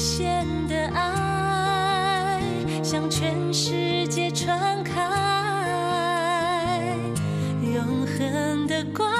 限的爱向全世界传开，永恒的光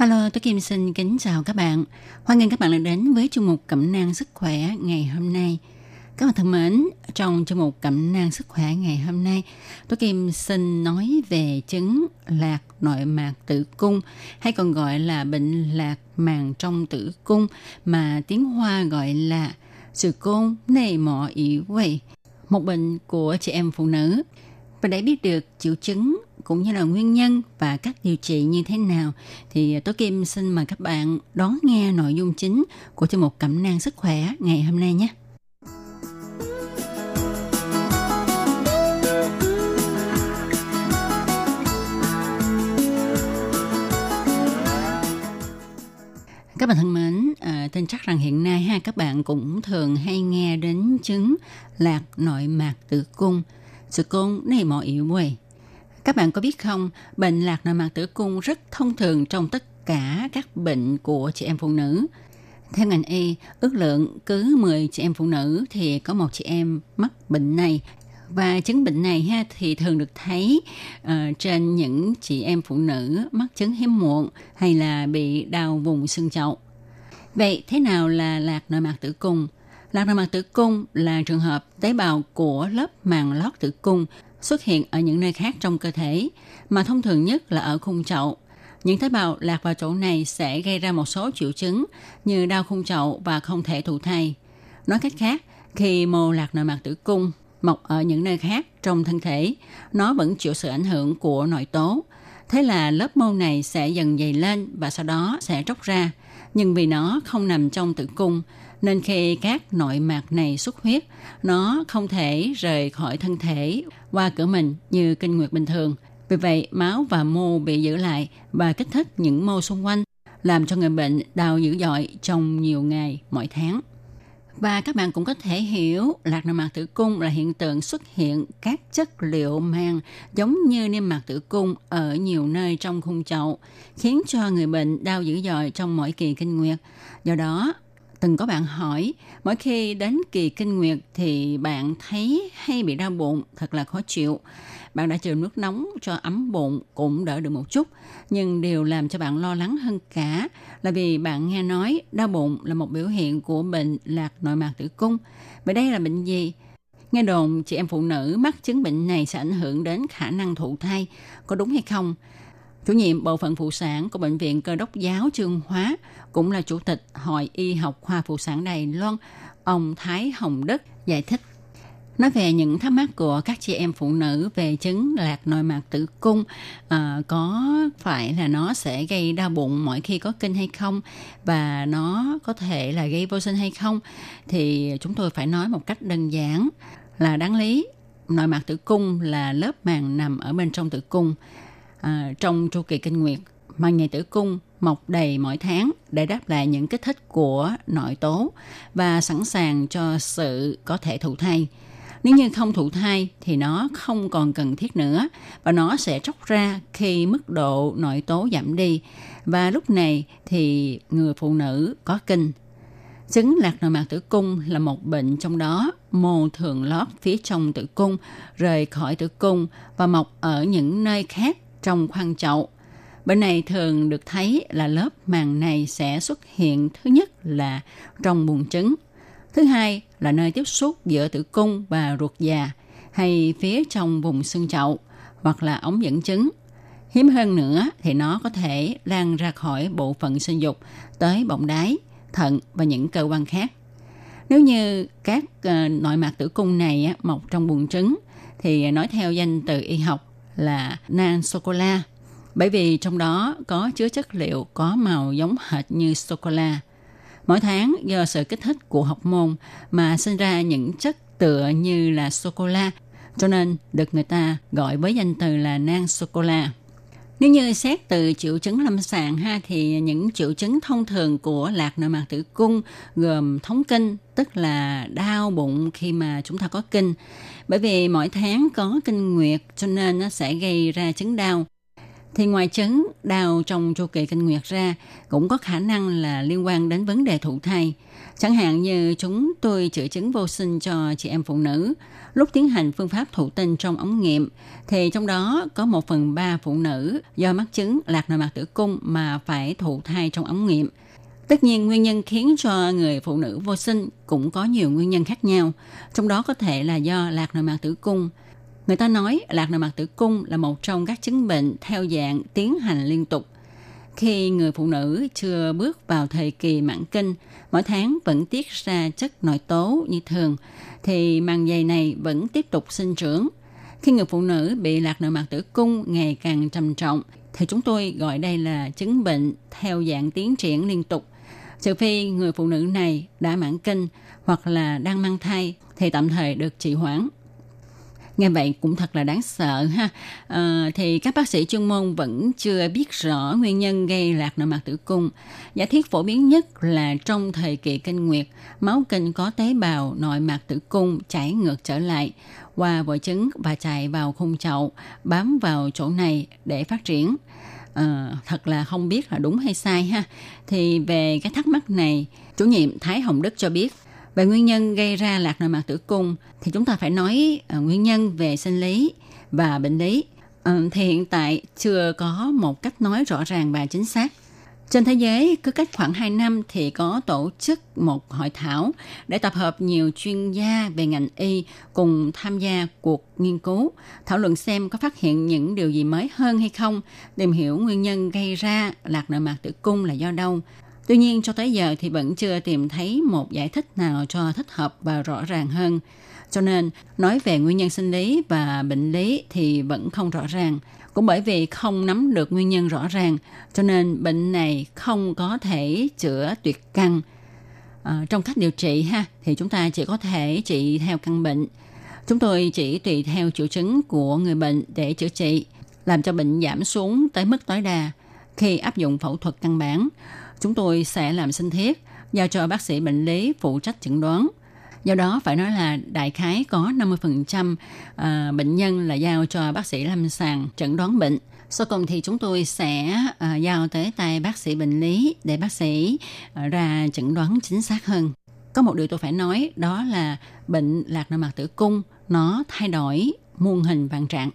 Hello, tôi Kim xin kính chào các bạn. Hoan nghênh các bạn đã đến với chương mục Cẩm nang sức khỏe ngày hôm nay. Các bạn thân mến, trong chương mục Cẩm nang sức khỏe ngày hôm nay, tôi Kim xin nói về chứng lạc nội mạc tử cung hay còn gọi là bệnh lạc màng trong tử cung mà tiếng Hoa gọi là sự côn nề mọ ỉ quầy, một bệnh của chị em phụ nữ. Và để biết được triệu chứng cũng như là nguyên nhân và cách điều trị như thế nào thì à, Tố Kim xin mời các bạn đón nghe nội dung chính của chương mục Cẩm nang sức khỏe ngày hôm nay nhé. Các bạn thân mến, à, tin chắc rằng hiện nay ha các bạn cũng thường hay nghe đến chứng lạc nội mạc tử cung, sự cung này mọi yếu quầy. Các bạn có biết không, bệnh lạc nội mạc tử cung rất thông thường trong tất cả các bệnh của chị em phụ nữ. Theo ngành y, ước lượng cứ 10 chị em phụ nữ thì có một chị em mắc bệnh này. Và chứng bệnh này ha thì thường được thấy uh, trên những chị em phụ nữ mắc chứng hiếm muộn hay là bị đau vùng xương chậu. Vậy thế nào là lạc nội mạc tử cung? Lạc nội mạc tử cung là trường hợp tế bào của lớp màng lót tử cung xuất hiện ở những nơi khác trong cơ thể, mà thông thường nhất là ở khung chậu. Những tế bào lạc vào chỗ này sẽ gây ra một số triệu chứng như đau khung chậu và không thể thụ thai. Nói cách khác, khi mô lạc nội mạc tử cung mọc ở những nơi khác trong thân thể, nó vẫn chịu sự ảnh hưởng của nội tố. Thế là lớp mô này sẽ dần dày lên và sau đó sẽ tróc ra. Nhưng vì nó không nằm trong tử cung, nên khi các nội mạc này xuất huyết, nó không thể rời khỏi thân thể qua cửa mình như kinh nguyệt bình thường. Vì vậy, máu và mô bị giữ lại và kích thích những mô xung quanh, làm cho người bệnh đau dữ dội trong nhiều ngày, mỗi tháng. Và các bạn cũng có thể hiểu lạc nội mạc tử cung là hiện tượng xuất hiện các chất liệu màng giống như niêm mạc tử cung ở nhiều nơi trong khung chậu, khiến cho người bệnh đau dữ dội trong mỗi kỳ kinh nguyệt. Do đó, từng có bạn hỏi, mỗi khi đến kỳ kinh nguyệt thì bạn thấy hay bị đau bụng, thật là khó chịu. Bạn đã chườm nước nóng cho ấm bụng cũng đỡ được một chút, nhưng điều làm cho bạn lo lắng hơn cả là vì bạn nghe nói đau bụng là một biểu hiện của bệnh lạc nội mạc tử cung. Vậy đây là bệnh gì? Nghe đồn chị em phụ nữ mắc chứng bệnh này sẽ ảnh hưởng đến khả năng thụ thai, có đúng hay không? Chủ nhiệm bộ phận phụ sản của Bệnh viện Cơ đốc giáo Trương Hóa cũng là chủ tịch Hội Y học khoa phụ sản Đài Loan, ông Thái Hồng Đức giải thích. Nói về những thắc mắc của các chị em phụ nữ về chứng lạc nội mạc tử cung à, có phải là nó sẽ gây đau bụng mỗi khi có kinh hay không và nó có thể là gây vô sinh hay không thì chúng tôi phải nói một cách đơn giản là đáng lý nội mạc tử cung là lớp màng nằm ở bên trong tử cung à, trong chu kỳ kinh nguyệt mà ngày tử cung mọc đầy mỗi tháng để đáp lại những kích thích của nội tố và sẵn sàng cho sự có thể thụ thai. Nếu như không thụ thai thì nó không còn cần thiết nữa và nó sẽ tróc ra khi mức độ nội tố giảm đi và lúc này thì người phụ nữ có kinh. Chứng lạc nội mạc tử cung là một bệnh trong đó mô thường lót phía trong tử cung rời khỏi tử cung và mọc ở những nơi khác trong khoang chậu. Bệnh này thường được thấy là lớp màng này sẽ xuất hiện thứ nhất là trong buồng trứng, thứ hai là nơi tiếp xúc giữa tử cung và ruột già hay phía trong vùng xương chậu hoặc là ống dẫn trứng. Hiếm hơn nữa thì nó có thể lan ra khỏi bộ phận sinh dục tới bọng đáy, thận và những cơ quan khác. Nếu như các ờ, nội mạc tử cung này mọc trong buồng trứng thì nói theo danh từ y học là nan sô cô la bởi vì trong đó có chứa chất liệu có màu giống hệt như sô cô la. Mỗi tháng, do sự kích thích của học môn mà sinh ra những chất tựa như là sô cô la cho nên được người ta gọi với danh từ là nan sô cô la. Nếu như xét từ triệu chứng lâm sàng ha, thì những triệu chứng thông thường của lạc nội mạc tử cung gồm thống kinh, tức là đau bụng khi mà chúng ta có kinh. Bởi vì mỗi tháng có kinh nguyệt cho nên nó sẽ gây ra chứng đau. Thì ngoài chứng đau trong chu kỳ kinh nguyệt ra cũng có khả năng là liên quan đến vấn đề thụ thai. Chẳng hạn như chúng tôi chữa chứng vô sinh cho chị em phụ nữ lúc tiến hành phương pháp thụ tinh trong ống nghiệm thì trong đó có một phần ba phụ nữ do mắc chứng lạc nội mạc tử cung mà phải thụ thai trong ống nghiệm. Tất nhiên nguyên nhân khiến cho người phụ nữ vô sinh cũng có nhiều nguyên nhân khác nhau, trong đó có thể là do lạc nội mạc tử cung. Người ta nói lạc nội mạc tử cung là một trong các chứng bệnh theo dạng tiến hành liên tục. Khi người phụ nữ chưa bước vào thời kỳ mãn kinh, mỗi tháng vẫn tiết ra chất nội tố như thường, thì màng dày này vẫn tiếp tục sinh trưởng. Khi người phụ nữ bị lạc nội mạc tử cung ngày càng trầm trọng, thì chúng tôi gọi đây là chứng bệnh theo dạng tiến triển liên tục. Trừ phi người phụ nữ này đã mãn kinh hoặc là đang mang thai thì tạm thời được trị hoãn nghe vậy cũng thật là đáng sợ ha. À, thì các bác sĩ chuyên môn vẫn chưa biết rõ nguyên nhân gây lạc nội mạc tử cung. Giả thiết phổ biến nhất là trong thời kỳ kinh nguyệt máu kinh có tế bào nội mạc tử cung chảy ngược trở lại qua vỏ trứng và chạy vào khung chậu bám vào chỗ này để phát triển. À, thật là không biết là đúng hay sai ha. Thì về cái thắc mắc này chủ nhiệm thái hồng đức cho biết về nguyên nhân gây ra lạc nội mạc tử cung thì chúng ta phải nói uh, nguyên nhân về sinh lý và bệnh lý. Uh, thì hiện tại chưa có một cách nói rõ ràng và chính xác. Trên thế giới, cứ cách khoảng 2 năm thì có tổ chức một hội thảo để tập hợp nhiều chuyên gia về ngành y cùng tham gia cuộc nghiên cứu, thảo luận xem có phát hiện những điều gì mới hơn hay không, tìm hiểu nguyên nhân gây ra lạc nội mạc tử cung là do đâu, Tuy nhiên cho tới giờ thì vẫn chưa tìm thấy một giải thích nào cho thích hợp và rõ ràng hơn. Cho nên nói về nguyên nhân sinh lý và bệnh lý thì vẫn không rõ ràng. Cũng bởi vì không nắm được nguyên nhân rõ ràng, cho nên bệnh này không có thể chữa tuyệt căn. À, trong cách điều trị ha thì chúng ta chỉ có thể trị theo căn bệnh. Chúng tôi chỉ tùy theo triệu chứng của người bệnh để chữa trị, làm cho bệnh giảm xuống tới mức tối đa khi áp dụng phẫu thuật căn bản chúng tôi sẽ làm sinh thiết, giao cho bác sĩ bệnh lý phụ trách chẩn đoán. Do đó phải nói là đại khái có 50% à, bệnh nhân là giao cho bác sĩ lâm sàng chẩn đoán bệnh. Sau cùng thì chúng tôi sẽ à, giao tới tay bác sĩ bệnh lý để bác sĩ à, ra chẩn đoán chính xác hơn. Có một điều tôi phải nói đó là bệnh lạc nội mạc tử cung nó thay đổi muôn hình vạn trạng.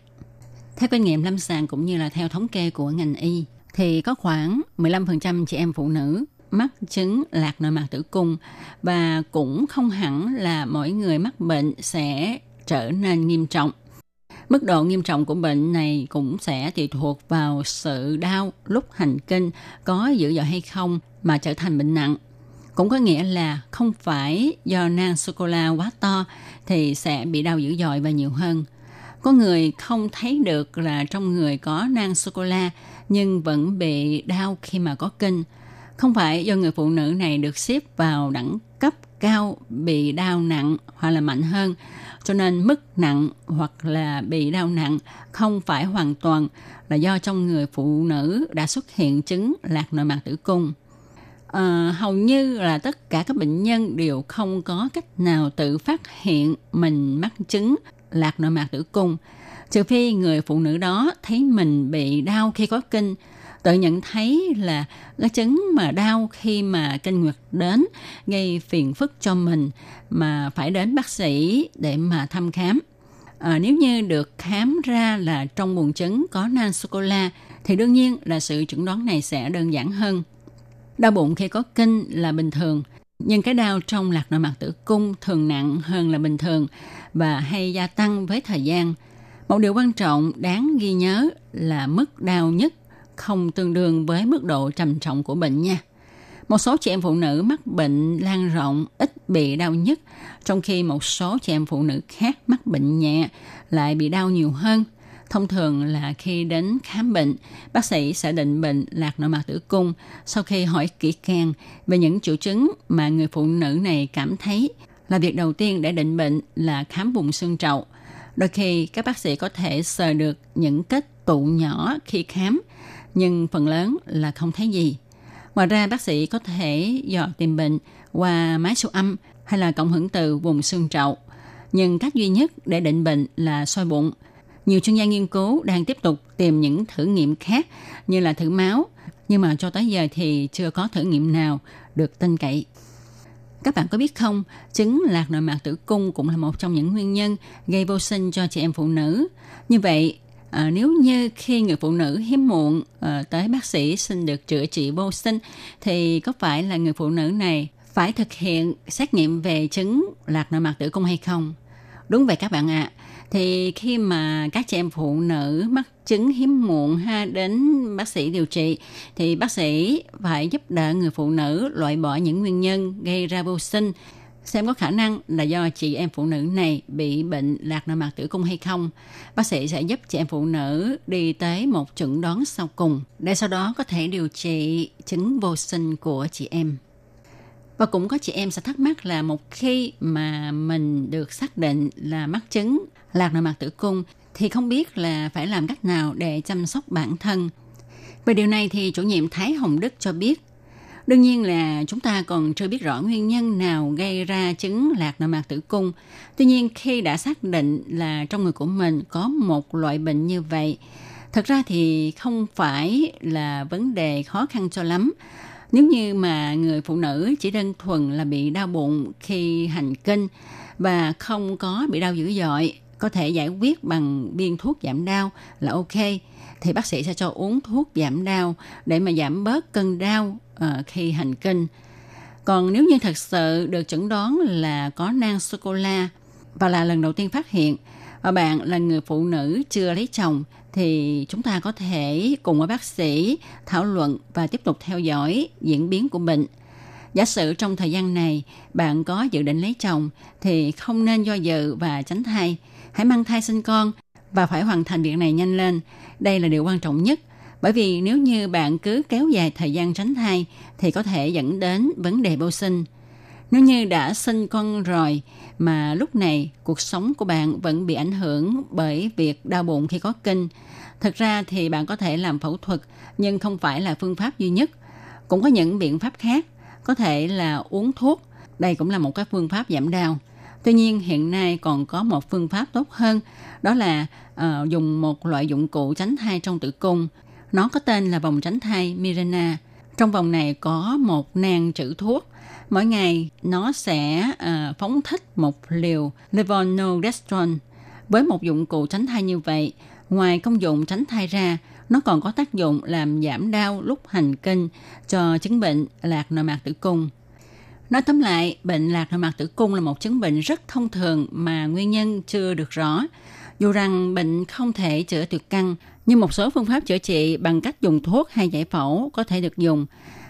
Theo kinh nghiệm lâm sàng cũng như là theo thống kê của ngành y, thì có khoảng 15% chị em phụ nữ mắc chứng lạc nội mạc tử cung và cũng không hẳn là mỗi người mắc bệnh sẽ trở nên nghiêm trọng. Mức độ nghiêm trọng của bệnh này cũng sẽ tùy thuộc vào sự đau, lúc hành kinh, có dữ dội hay không mà trở thành bệnh nặng. Cũng có nghĩa là không phải do nang sô-cô-la quá to thì sẽ bị đau dữ dội và nhiều hơn. Có người không thấy được là trong người có nang sô-cô-la nhưng vẫn bị đau khi mà có kinh. Không phải do người phụ nữ này được xếp vào đẳng cấp cao bị đau nặng hoặc là mạnh hơn, cho nên mức nặng hoặc là bị đau nặng không phải hoàn toàn là do trong người phụ nữ đã xuất hiện chứng lạc nội mạc tử cung. À, hầu như là tất cả các bệnh nhân đều không có cách nào tự phát hiện mình mắc chứng lạc nội mạc tử cung. Trừ phi người phụ nữ đó thấy mình bị đau khi có kinh tự nhận thấy là cái chứng mà đau khi mà kinh nguyệt đến gây phiền phức cho mình mà phải đến bác sĩ để mà thăm khám. À, nếu như được khám ra là trong buồng trứng có nan sô cô la thì đương nhiên là sự chẩn đoán này sẽ đơn giản hơn. Đau bụng khi có kinh là bình thường nhưng cái đau trong lạc nội mạc tử cung thường nặng hơn là bình thường và hay gia tăng với thời gian một điều quan trọng đáng ghi nhớ là mức đau nhất không tương đương với mức độ trầm trọng của bệnh nha. Một số chị em phụ nữ mắc bệnh lan rộng ít bị đau nhất, trong khi một số chị em phụ nữ khác mắc bệnh nhẹ lại bị đau nhiều hơn. Thông thường là khi đến khám bệnh, bác sĩ sẽ định bệnh lạc nội mạc tử cung sau khi hỏi kỹ càng về những triệu chứng mà người phụ nữ này cảm thấy là việc đầu tiên để định bệnh là khám vùng xương trậu. Đôi khi các bác sĩ có thể sờ được những kết tụ nhỏ khi khám, nhưng phần lớn là không thấy gì. Ngoài ra bác sĩ có thể dò tìm bệnh qua máy siêu âm hay là cộng hưởng từ vùng xương trậu. Nhưng cách duy nhất để định bệnh là soi bụng. Nhiều chuyên gia nghiên cứu đang tiếp tục tìm những thử nghiệm khác như là thử máu, nhưng mà cho tới giờ thì chưa có thử nghiệm nào được tin cậy. Các bạn có biết không, chứng lạc nội mạc tử cung cũng là một trong những nguyên nhân gây vô sinh cho chị em phụ nữ. Như vậy, à, nếu như khi người phụ nữ hiếm muộn à, tới bác sĩ xin được chữa trị vô sinh, thì có phải là người phụ nữ này phải thực hiện xét nghiệm về chứng lạc nội mạc tử cung hay không? Đúng vậy các bạn ạ. À thì khi mà các chị em phụ nữ mắc chứng hiếm muộn ha, đến bác sĩ điều trị, thì bác sĩ phải giúp đỡ người phụ nữ loại bỏ những nguyên nhân gây ra vô sinh xem có khả năng là do chị em phụ nữ này bị bệnh lạc nội mạc tử cung hay không. Bác sĩ sẽ giúp chị em phụ nữ đi tới một chẩn đoán sau cùng để sau đó có thể điều trị chứng vô sinh của chị em. Và cũng có chị em sẽ thắc mắc là một khi mà mình được xác định là mắc chứng lạc nội mạc tử cung thì không biết là phải làm cách nào để chăm sóc bản thân. Về điều này thì chủ nhiệm Thái Hồng Đức cho biết, đương nhiên là chúng ta còn chưa biết rõ nguyên nhân nào gây ra chứng lạc nội mạc tử cung. Tuy nhiên khi đã xác định là trong người của mình có một loại bệnh như vậy, thật ra thì không phải là vấn đề khó khăn cho lắm. Nếu như mà người phụ nữ chỉ đơn thuần là bị đau bụng khi hành kinh và không có bị đau dữ dội có thể giải quyết bằng viên thuốc giảm đau là ok thì bác sĩ sẽ cho uống thuốc giảm đau để mà giảm bớt cơn đau uh, khi hành kinh. Còn nếu như thật sự được chẩn đoán là có nang sô cô la và là lần đầu tiên phát hiện và bạn là người phụ nữ chưa lấy chồng thì chúng ta có thể cùng với bác sĩ thảo luận và tiếp tục theo dõi diễn biến của bệnh. Giả sử trong thời gian này bạn có dự định lấy chồng thì không nên do dự và tránh thai hãy mang thai sinh con và phải hoàn thành việc này nhanh lên. Đây là điều quan trọng nhất. Bởi vì nếu như bạn cứ kéo dài thời gian tránh thai thì có thể dẫn đến vấn đề vô sinh. Nếu như đã sinh con rồi mà lúc này cuộc sống của bạn vẫn bị ảnh hưởng bởi việc đau bụng khi có kinh, thực ra thì bạn có thể làm phẫu thuật nhưng không phải là phương pháp duy nhất. Cũng có những biện pháp khác, có thể là uống thuốc. Đây cũng là một cái phương pháp giảm đau. Tuy nhiên hiện nay còn có một phương pháp tốt hơn, đó là uh, dùng một loại dụng cụ tránh thai trong tử cung. Nó có tên là vòng tránh thai Mirena. Trong vòng này có một nang trữ thuốc. Mỗi ngày nó sẽ uh, phóng thích một liều levonorgestrel Với một dụng cụ tránh thai như vậy, ngoài công dụng tránh thai ra, nó còn có tác dụng làm giảm đau lúc hành kinh cho chứng bệnh lạc nội mạc tử cung. Nói tóm lại, bệnh lạc nội mạc tử cung là một chứng bệnh rất thông thường mà nguyên nhân chưa được rõ. Dù rằng bệnh không thể chữa tuyệt căn, nhưng một số phương pháp chữa trị bằng cách dùng thuốc hay giải phẫu có thể được dùng.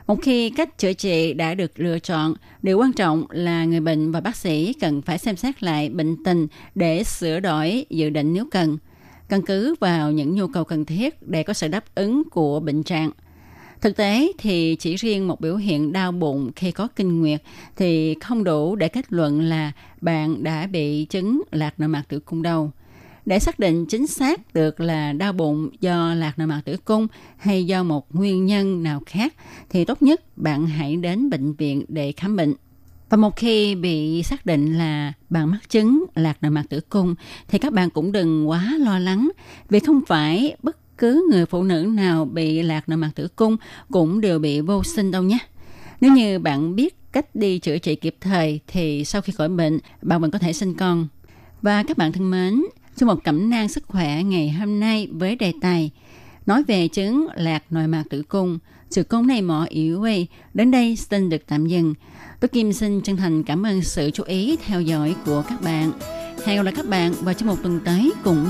Một khi cách chữa trị đã được lựa chọn, điều quan trọng là người bệnh và bác sĩ cần phải xem xét lại bệnh tình để sửa đổi dự định nếu cần, căn cứ vào những nhu cầu cần thiết để có sự đáp ứng của bệnh trạng. Thực tế thì chỉ riêng một biểu hiện đau bụng khi có kinh nguyệt thì không đủ để kết luận là bạn đã bị chứng lạc nội mạc tử cung đâu. Để xác định chính xác được là đau bụng do lạc nội mạc tử cung hay do một nguyên nhân nào khác thì tốt nhất bạn hãy đến bệnh viện để khám bệnh. Và một khi bị xác định là bạn mắc chứng lạc nội mạc tử cung thì các bạn cũng đừng quá lo lắng vì không phải bất cứ người phụ nữ nào bị lạc nội mạc tử cung cũng đều bị vô sinh đâu nhé. Nếu như bạn biết cách đi chữa trị kịp thời thì sau khi khỏi bệnh, bạn vẫn có thể sinh con. Và các bạn thân mến, trong một cẩm nang sức khỏe ngày hôm nay với đề tài nói về chứng lạc nội mạc tử cung, sự công này mỏ yếu quay, đến đây xin được tạm dừng. Tôi Kim xin chân thành cảm ơn sự chú ý, theo dõi của các bạn. Hẹn gặp lại các bạn vào trong một tuần tới cũng